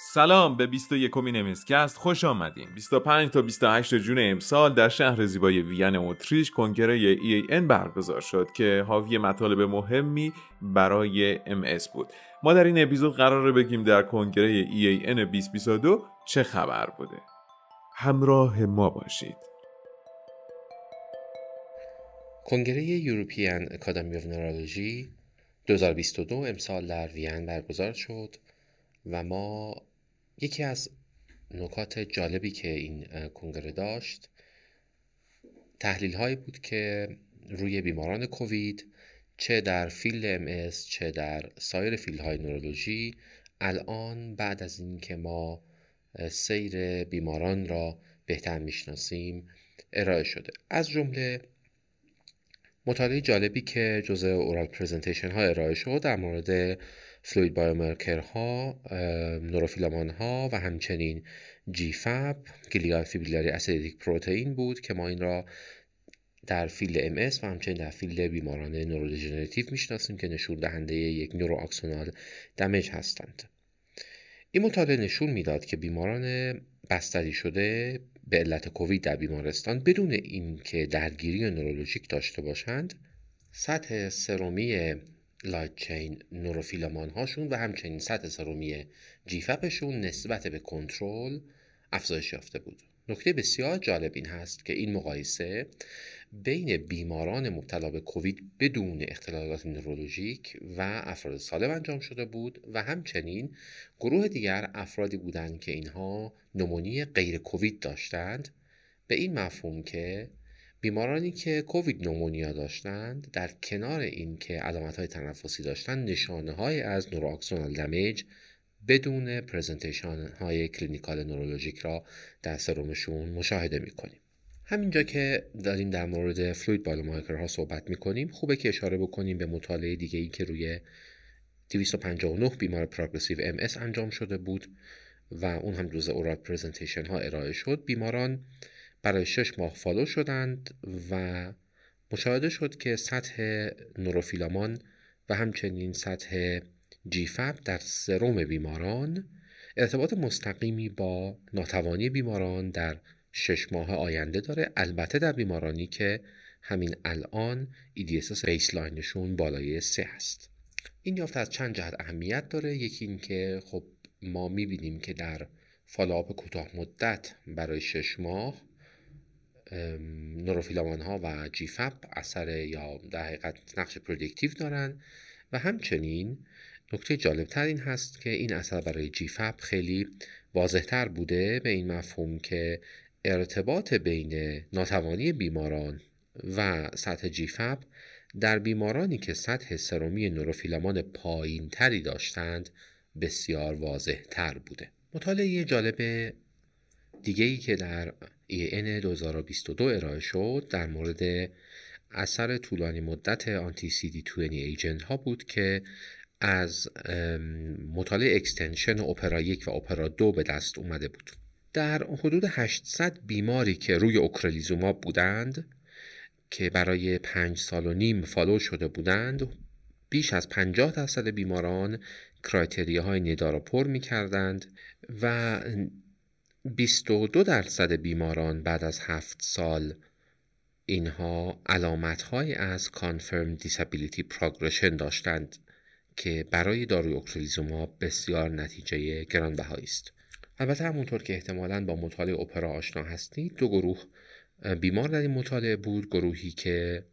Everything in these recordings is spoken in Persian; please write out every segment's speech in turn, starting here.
سلام به 21 کمین امسکست خوش آمدین. 25 تا 28 جون امسال در شهر زیبای وین اتریش کنگره EAN برگزار شد که حاوی مطالب مهمی برای MS بود. ما در این اپیزود قراره بگیم در کنگره EAN 2022 چه خبر بوده. همراه ما باشید. کنگره یوروپیان اکادمی اف نورولوژی 2022 امسال در وین برگزار شد و ما یکی از نکات جالبی که این کنگره داشت تحلیل هایی بود که روی بیماران کووید چه در field MS چه در سایر field های نورولوژی الان بعد از اینکه ما سیر بیماران را بهتر می‌شناسیم ارائه شده. از جمله مطالعه جالبی که جزء oral presentation ها ارائه شد در مورد fluid biomarker ها neurofilament ها و همچنین GFAP glial fibrillary acidic protein بود که ما این را در field MS و همچنین در field بیماران neurodegenerative می‌شناسیم که نشون دهنده یک neuroaxonal damage هستند. این مطالعه نشون می‌داد که بیماران بستری شده به علت کووید در بیمارستان بدون اینکه درگیری نورولوژیک داشته باشند سطح سرومی لایت چین هاشون و همچنین سطح سرومی جیفپشون نسبت به کنترل افزایش یافته بود. نکته بسیار جالب این هست که این مقایسه بین بیماران مبتلا به کووید بدون اختلالات نورولوژیک و افراد سالم انجام شده بود و همچنین گروه دیگر افرادی بودند که اینها پنومونی غیر کووید داشتند. به این مفهوم که بیمارانی که کووید pneumonia داشتند در کنار اینکه علامت های تنفسی داشتند نشانه های از neuroaxonal damage بدون presentation های clinical neurologic را در سرومشون مشاهده می‌کنیم. همینجا که داریم در مورد fluid biomarker ها صحبت می‌کنیم خوبه که اشاره بکنیم به مطالعه دیگه ای که روی 259 بیمار progressive MS انجام شده بود و اون هم جزء oral presentation ها ارائه شد. بیماران برای شش ماه follow شدند و مشاهده شد که سطح neurofilament و همچنین سطح GFAP در سروم بیماران ارتباط مستقیمی با ناتوانی بیماران در شش ماه آینده داره. البته در بیمارانی که همین الان EDSS baseline شون بالای سه هست این یافته از چند جهت اهمیت داره. یکی این که خب ما می‌بینیم که در follow-up کوتاه مدت برای شش ماه neurofilament ها و GFAP اثر یا در حقیقت نقش predictive دارن و همچنین نکته جالب این هست که این اثر برای GFAP خیلی واضح تر بوده به این مفهوم که ارتباط بین ناتوانی بیماران و سطح GFAP در بیمارانی که سطح سرومی neurofilament پایین تری داشتند بسیار واضح تر بوده. مطالعه جالب دیگه ای که در EAN 2022 ارائه شد در مورد اثر طولانی مدت anti-CD 20 agent ها بود که از مطالعه extension OPERA یک و OPERA دو به دست اومده بود. در حدود 800 بیماری که روی ocrelizumab بودند که برای پنج سال و نیم follow شده بودند بیش از 50 درصد بیماران criteria های NEDA را پر می کردند و 22 درصد بیماران بعد از هفت سال. اینها علامت از Confirmed Disability Progression داشتند که برای داروی ocrelizumab بسیار نتیجه گرانبهایی است. البته همونطور که احتمالا با مطالعه اپرا آشنا هستید دو گروه بیمار در این مطالعه بود گروهی که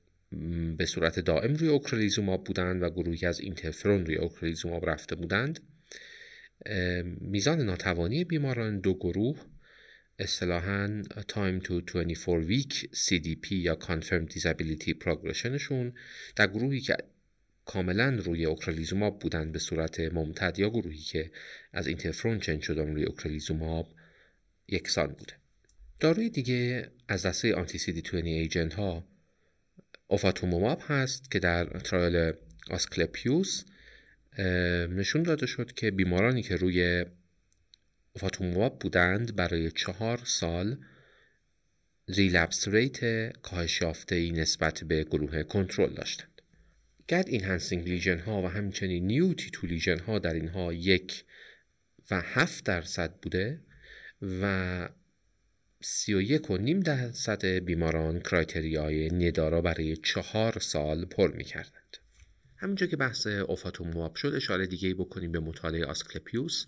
به صورت دائم روی اوکرلیزوماب بودند و گروهی از اینترفرون روی اوکرلیزوماب رفته بودند. میزان ناتوانی بیماران دو گروه اصطلاحا time to 24 week CDP یا confirmed disability progressionشون در گروهی که کاملا روی اوکرالیزوماب بودند به صورت ممتد یا گروهی که از اینترفرون change شدن روی ocrelizumab یکسان بوده. داروی دیگه از دسته anti-CD 20 agent ها ofatumumab هست که در trial ASCLEPIOS نشون داده شد که بیمارانی که روی ofatumumab بودند برای چهار سال relapse rate کاهش یافته نسبت به گروه کنترل داشتند. Gad enhancing lesion ها و همچنین new T2 lesion ها در اینها یک و 7 درصد بوده و 31 و نیم درصد بیماران criteria ی NEDA را برای چهار سال پر می کردند. همینجا که بحث اوفاتوموماب شد اشاره دیگه بکنیم به مطالعه آسکلپیوس.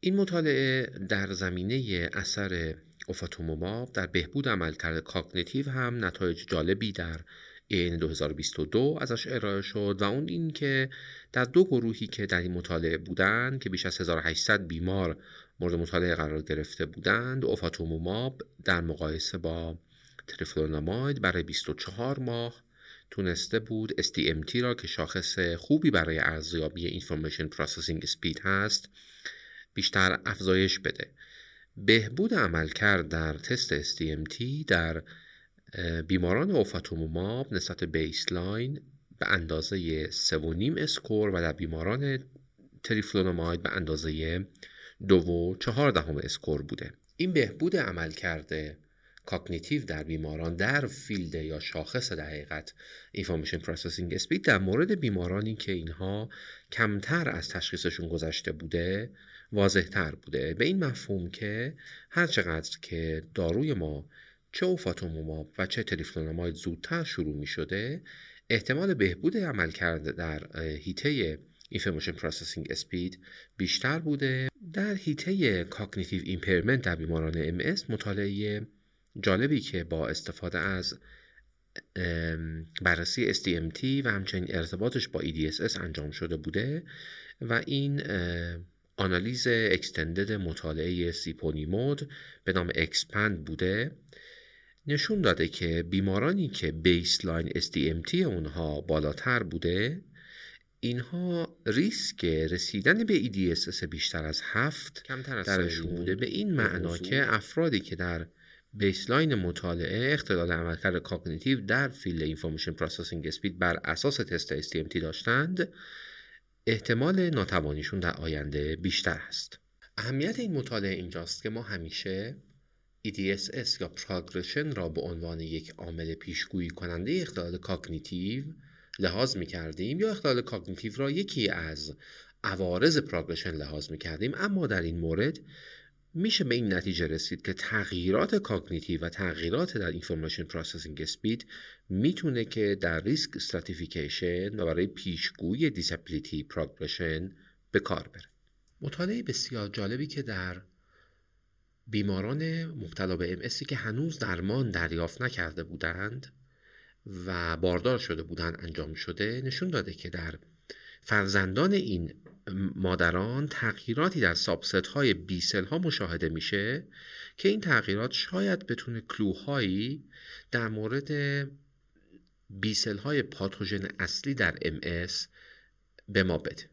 این مطالعه در زمینه اثر اوفاتوموماب در بهبود عملکرد cognitive هم نتایج جالبی در AAN 2022 ازش ارائه شد و اون این که در دو گروهی که در این مطالعه بودند که بیش از 1800 بیمار مورد مطالعه قرار گرفته بودند اوفاتوموماب در مقایسه با تریفلوناماید برای 24 ماه تونسته بود SDMT را که شاخص خوبی برای ارزیابی information processing speed هست بیشتر افزایش بده. بهبود عملکرد در تست SDMT در بیماران اوفاتوموماب نسبت baseline به اندازه 3.5 score و در بیماران تریفلوناماید به اندازه دو و چهار دهم اسکور بوده. این بهبود عملکرد cognitive در بیماران در field یا شاخص در حقیقت information processing speed در مورد بیمارانی که اینها کمتر از تشخیصشون گذشته بوده واضح تر بوده. به این مفهوم که هر چقدر که داروی ما چه اوفاتوموماب و چه تریفلوناماید زودتر شروع می شده احتمال بهبود عملکرد در حیطه information processing speed بیشتر بوده. در حیطه cognitive impairment در بیماران MS مطالعه جالبی که با استفاده از بررسی SDMT و همچنین ارتباطش با EDSS انجام شده بوده و این آنالیز extended مطالعه سیپونیمود به نام اکسپند بوده. نشون داده که بیمارانی که baseline SDMT اونها بالاتر بوده اینها ریسک رسیدن به EDSS بیشتر از هفت کمتر از درشون بوده. به این معنا که افرادی که در baseline مطالعه اختلال عملکرد cognitive در field information processing speed بر اساس تست SDMT داشتند احتمال ناتوانیشون در آینده بیشتر است. اهمیت این مطالعه اینجاست که ما همیشه EDSS یا progression را به عنوان یک عامل پیشگویی کننده اختلال cognitive لحاظ می کردیم یا اختلال cognitive را یکی از عوارض progression لحاظ می کردیم اما در این مورد میشه به این نتیجه رسید که تغییرات cognitive و تغییرات در information processing speed می‌تونه که در risk stratification و برای پیشگویی disability progression به کار بره. مطالعه بسیار جالبی که در بیماران مبتلا به MS که هنوز درمان دریافت نکرده بودند و باردار شده بودند انجام شده نشون داده که در فرزندان این مادران تغییراتی در subset های B cell ها مشاهده میشه که این تغییرات شاید بتونه کلوهایی در مورد بیسل های پاتوژن اصلی در ام به ما بده.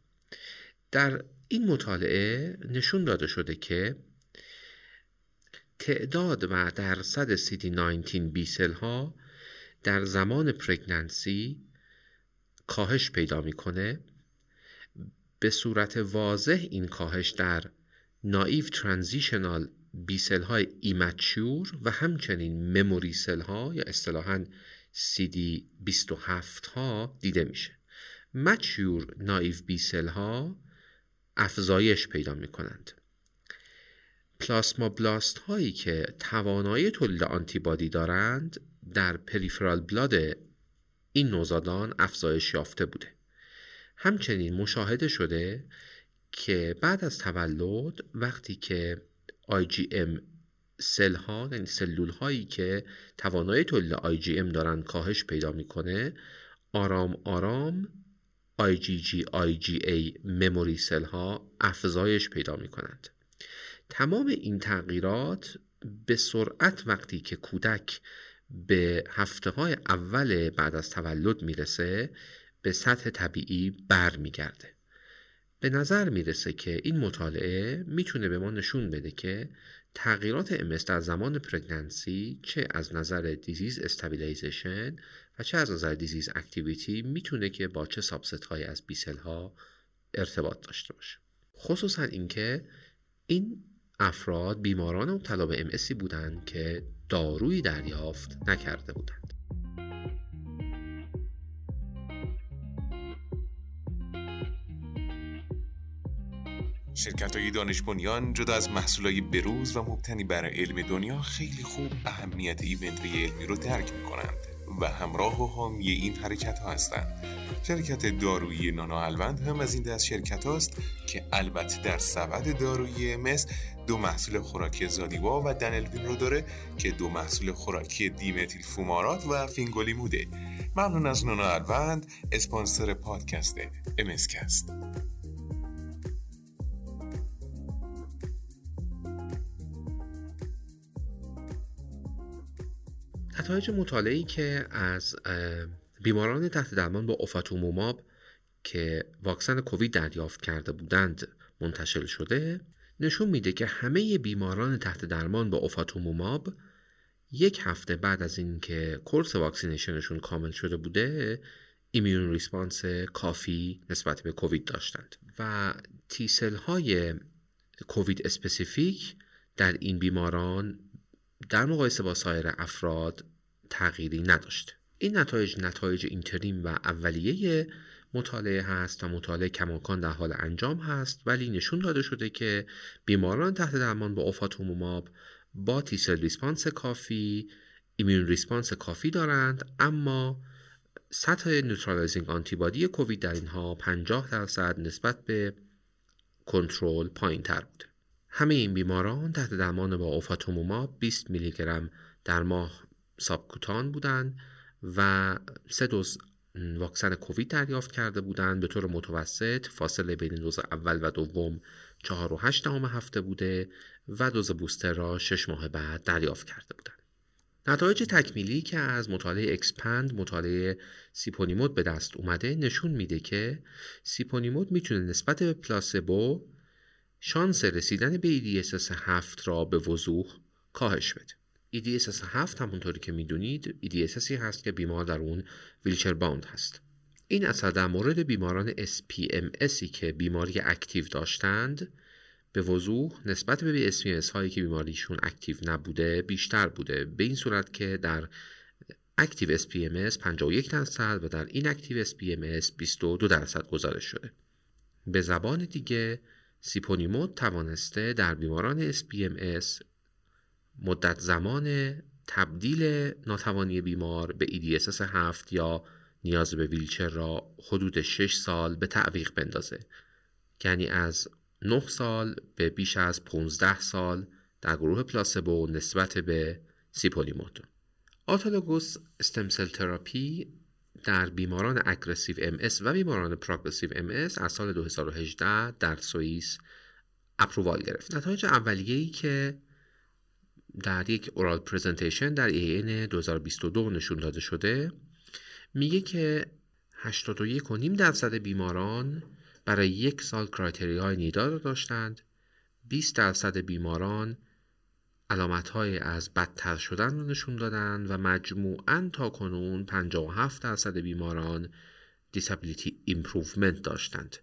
در این مطالعه نشون داده شده که تعداد و درصد CD19 بیسل ها در زمان پرگننسی کاهش پیدا می‌کنه به صورت واضح این کاهش در نایف ترانزیشنال بیسل های ایمچور و همچنین مموری سل ها یا اصطلاحا CD27 ها دیده میشه. مچور نایف بیسل ها افزایش پیدا می کنند پلاسما بلاست هایی که توانایی تولید آنتیبادی دارند در پریفرال بلاد این نوزادان افزایش یافته بوده. همچنین مشاهده شده که بعد از تولد وقتی که IgM سل ها یعنی سلول هایی که توانایی تولید IgM دارن کاهش پیدا می‌کنه آرام آرام IgG IgA مموری سل ها افزایش پیدا می کنند تمام این تغییرات به سرعت وقتی که کودک به هفته های اول بعد از تولد می‌رسه به سطح طبیعی برمیگرده. به نظر می‌رسه که این مطالعه می‌تونه به ما نشون بده که تغییرات MS در زمان pregnancy چه از نظر disease stabilization و چه از نظر disease activity می‌تونه که با چه subset های از B cell ها ارتباط داشته باشه. خصوصا اینکه این افراد بیماران مبتلا به MS بودند که دارویی دریافت نکرده بودند. شرکت های دانش بنیان جدا از محصولای بروز و مبتنی بر علم دنیا خیلی خوب اهمیت ایونت علمی رو درک می‌کنند و همراه و حامی این حرکت ها هستند. شرکت دارویی نانا الوند هم از این دست شرکت هاست که البته در سبد دارویی مس دو محصول خوراکی زادیوا و دنلوین رو داره که دو محصول خوراکی دیمتیل فومارات و فینگولیموده ممنون از نانا الوند اسپانسر پادکست امسکست نتایج مطالعی که از بیماران تحت درمان با اوفاتوموماب که واکسن کووید دریافت کرده بودند منتشر شده نشون میده که همه بیماران تحت درمان با اوفاتوموماب یک هفته بعد از اینکه کورس واکسینیشنشون کامل شده بوده immune response کافی نسبت به کووید داشتند. و T cell های COVID specific در این بیماران در مقایسه با سایر افراد تغییری نداشته این نتایج نتایج interim و اولیه مطالعه هست و مطالعه کماکان در حال انجام هست ولی نشون داده شده که بیماران تحت درمان با اوفاتوموماب با T cell response کافی immune response کافی دارند اما سطح neutralizing antibody کووید در اینها 50 درصد نسبت به کنترل پایین تر بوده همه این بیماران تحت درمان با اوفاتوموماب 20 میلی گرم در ماه subcutaneous بودند و سه دوز واکسن کووید دریافت کرده بودند به طور متوسط فاصله بین دوز اول و دوم چهار و هشت هفته بوده و دوز booster را شش ماه بعد دریافت کرده بودند. نتایج تکمیلی که از مطالعه اکسپند مطالعه سیپونیمود به دست اومده نشون میده که سیپونیمود می‌تونه نسبت به placebo شانس رسیدن به EDSS 7 را به وضوح کاهش بده. EDSS 7 همونطوری که می‌دونید EDSS ی هست که بیمار در اون wheelchair bound هست. این اثر در مورد بیماران SPMS ی که بیماری active داشتند به وضوح نسبت به SPMS هایی که بیماریشون active نبوده بیشتر بوده به این صورت که در active SPMS 51 درصد و در inactive SPMS 22 درصد گزارش شده به زبان دیگه سیپونیمود توانسته در بیماران SPMS مدت زمان تبدیل ناتوانی بیمار به EDSS 7 یا نیاز به ویلچر را حدود 6 سال به تعویق بندازه. یعنی از 9 سال به بیش از 15 سال در گروه placebo نسبت به سیپونیمود autologous stem cell therapy در بیماران aggressive MS و بیماران progressive MS از سال 2018 در سوئیس approval گرفت. نتایج اولیه‌ای که در یک oral presentation در EAN 2022 نشون داده شده میگه که 81.5 درصد بیماران برای یک سال criteria های NEDA داشتند 20 درصد بیماران علامت های از بدتر شدن رو نشون دادند و مجموعاً تا کنون 57 درصد بیماران disability improvement داشتند.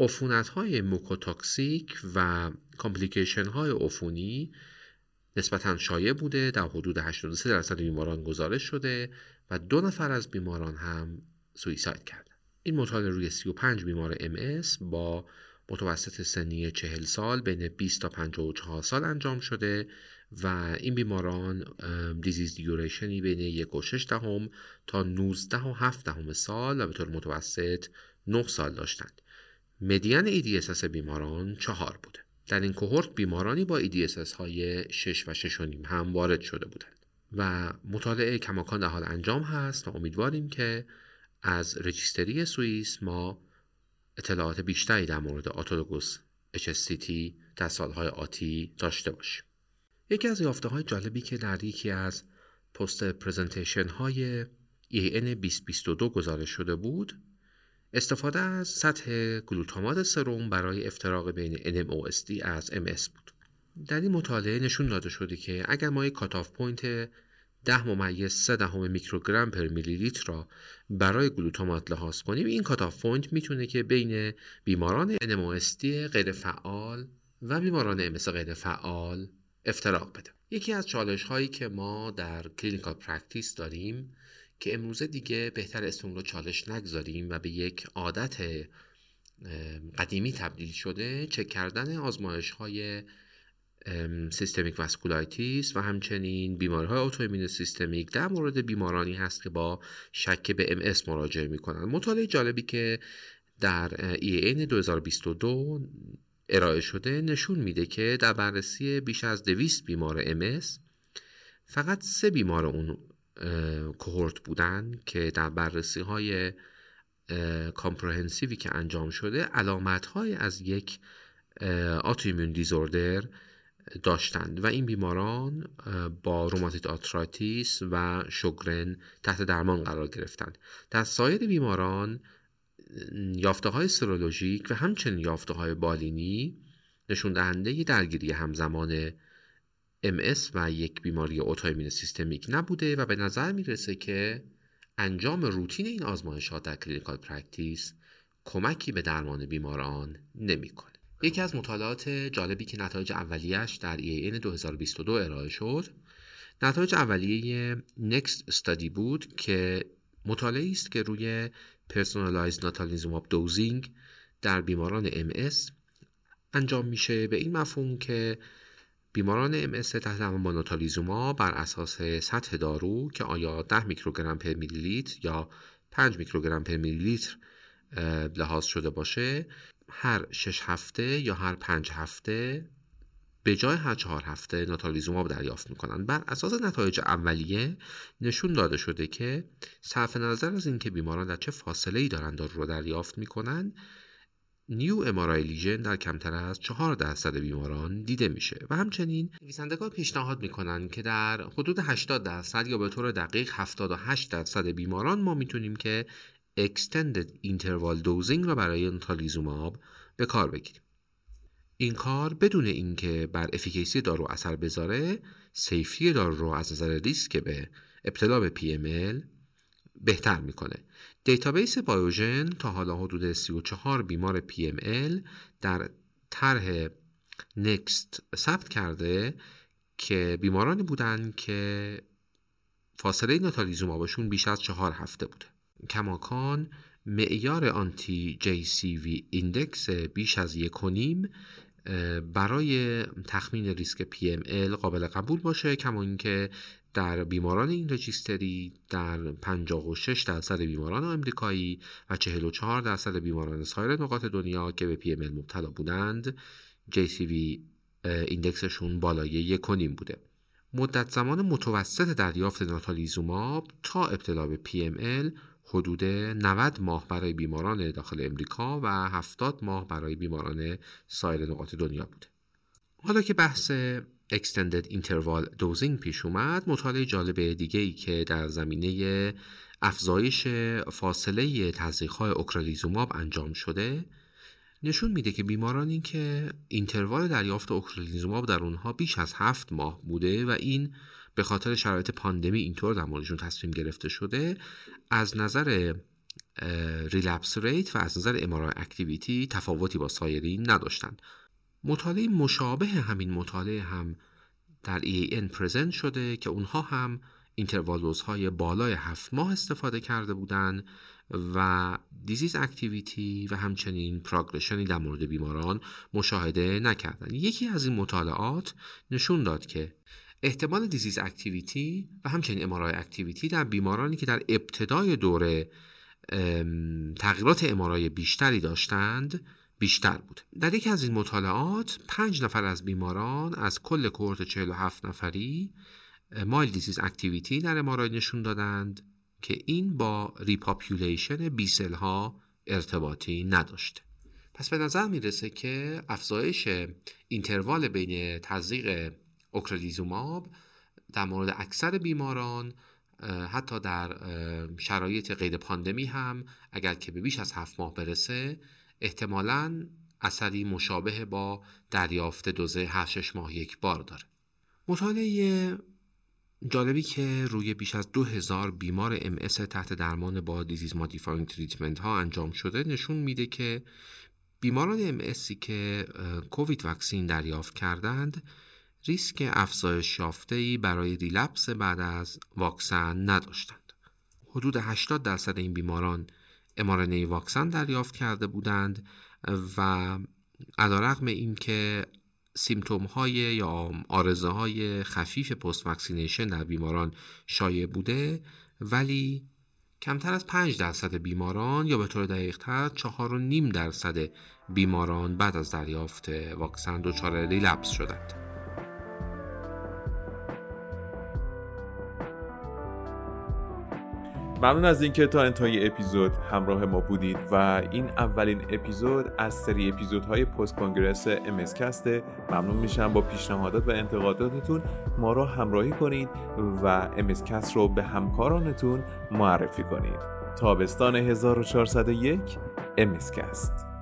عفونت های mucotoxic و complication های عفونی نسبتا شایع بوده در حدود 83 درصد بیماران گزارش شده و دو نفر از بیماران هم سویساید کردن. این مطالعه روی 35 بیمار MS با متوسط سنی 40 سال بین 20 تا 54 سال انجام شده و این بیماران دیزیز دیوریشنی بین 1 و 6 دهم تا 19 و 7 دهم سال و به طور متوسط 9 سال داشتند. مدیان EDSS بیماران 4 بوده. در این کوهورت بیمارانی با EDSS های 6 و 6 و هم وارد شده بودند و مطالعه کماکان در حال انجام هست و امیدواریم که از رجیستری سوئیس ما اطلاعات بیشتری در مورد آتولوگوس HSCT در سالهای آتی داشته باشیم یکی از یافته های جالبی که در یکی از پست پرزنتیشن های EN 2022 گزارش شده بود استفاده از سطح گلوتامات سروم برای افتراق بین NMOSD از MS بود. در این مطالعه نشون داده شده که اگر ما یک cutoff point 10 ممیز 3 دهم میکروگرم per میلی لیتر را برای گلوتامات لحاظ کنیم این cutoff point می‌تونه که بین بیماران NMOSD غیر فعال و بیماران MS غیر فعال افتراق بده. یکی از چالش هایی که ما در clinical practice داریم که امروزه دیگه بهتر اسم رو چالش نگذاریم و به یک عادت قدیمی تبدیل شده چک کردن آزمایش های systemic vasculitis و همچنین بیماری های autoimmune systemic در مورد بیمارانی هست که با شک به ام اس مراجعه می‌کنن. مطالعه جالبی که در EAN 2022 ارائه شده نشون میده که در بررسی بیش از 200 بیمار MS فقط سه بیمار اون cohort بودن که در بررسی های comprehensive ی که انجام شده علامت های از یک autoimmune disorder داشتند و این بیماران با rheumatoid arthritis و Sjogren تحت درمان قرار گرفتند در سایر بیماران یافته های سرولوژیک و همچنین یافته های بالینی نشون دهنده درگیری همزمان MS و یک بیماری autoimmune systemic نبوده و به نظر می‌رسه که انجام روتین این آزمایشات در clinical practice کمکی به درمان بیماران نمی‌کنه. یکی از مطالعات جالبی که نتایج اولیش در EAN 2022 ارائه شد نتایج اولیه Next Study بود که مطالعه است که روی Personalized Natalizumab Dosing در بیماران MS انجام میشه. به این مفهوم که بیماران MS تحت درمان با ناتالیزوماب بر اساس سطح دارو که آیا 10 میکروگرم per میلی لیتر یا 5 میکروگرم پر میلی لیتر لحاظ شده باشه هر 6 هفته یا هر 5 هفته به جای هر چهار هفته ناتالیزوماب دریافت می‌کنن. بر اساس نتایج اولیه نشون داده شده که صرف نظر از اینکه بیماران در چه فاصله ای دارند دارو رو دریافت می‌کنن نیو امارای لیژن در کمتر از 4 درصد بیماران دیده میشه. و همچنین نویسندگان پیشنهاد می‌کنن که در حدود 80 درصد یا به طور دقیق 78 درصد بیماران ما می‌تونیم که Extended Interval Dosing را برای ناتالیزوماب به کار بگیریم. این کار بدون اینکه بر efficacy دارو اثر بذاره safety دارو رو از نظر ریسک به ابتلا به PML بهتر می‌کنه. database Biogen تا حالا حدود 34 بیمار PML در طرح Next ثبت کرده که بیمارانی بودن که فاصله ناتالیزومابشون بیش از چهار هفته بوده. کماکان معیار anti JCV index بیش از یک و برای تخمین ریسک PML قابل قبول باشه کما اینکه در بیماران این registry در 56 درصد بیماران آمریکایی و 44 درصد بیماران سایر نقاط دنیا که به PML مبتلا بودند JCV ایندکسشون بالای یک بوده. مدت زمان متوسط دریافت ناتالیزوماب تا ابتلا به PML حدود 90 ماه برای بیماران داخل امریکا و 70 ماه برای بیماران سایر نقاط دنیا بوده حالا که بحث Extended Interval Dosing پیش اومد مطالعه جالب دیگه ای که در زمینه افزایش فاصله های اوکرالیزوماب انجام شده نشون میده که بیمارانی که interval دریافت اوکرالیزوماب در اونها بیش از هفت ماه بوده و این به خاطر شرایط پاندمی اینطور در موردشون تصمیم گرفته شده از نظر relapse rate و از نظر MRI activity تفاوتی با سایرین نداشتند مطالعه مشابه همین مطالعه هم در EAN present شده که اونها هم interval های بالای هفت ماه استفاده کرده بودند و disease activity و همچنین progression ی در مورد بیماران مشاهده نکردن. یکی از این مطالعات نشون داد که احتمال disease activity و همچنین MRI activity در بیمارانی که در ابتدای دوره تغییرات MRI بیشتری داشتند بیشتر بود. در یکی از این مطالعات پنج نفر از بیماران از کل cohort 47 نفری mild disease activity در MRI نشون دادند که این با repopulation B cell ها ارتباطی نداشته پس به نظر می‌رسه که افزایش interval بین تزریق اوکرالیزوماب در مورد اکثر بیماران حتی در شرایط غیر پاندمی هم اگر که به بیش از هفت ماه برسه احتمالا اثری مشابه با دریافت دوز هر شش ماه یک بار داره. مطالعه جالبی که روی بیش از دو هزار بیمار MS تحت درمان با disease modifying treatment ها انجام شده نشون میده که بیماران MS که COVID vaccine دریافت کردند ریسک افزایش یافته برای relapse بعد از واکسن نداشتند. حدود 80 درصد این بیماران mRNA واکسن دریافت کرده بودند و علیرغم اینکه symptom های یا عارضه های خفیف post vaccination در بیماران شایع بوده ولی کمتر از 5 درصد بیماران یا به طور دقیقتر 4.5 درصد بیماران بعد از دریافت واکسن دچار relapse شدند. ممنون از اینکه تا انتهای اپیزود همراه ما بودید و این اولین اپیزود از سری اپیزودهای پست کنگرس امسکسته ممنون میشم با پیشنهادات و انتقاداتتون ما را همراهی کنید و امسکست رو به همکارانتون معرفی کنید. تابستان 1401 امسکست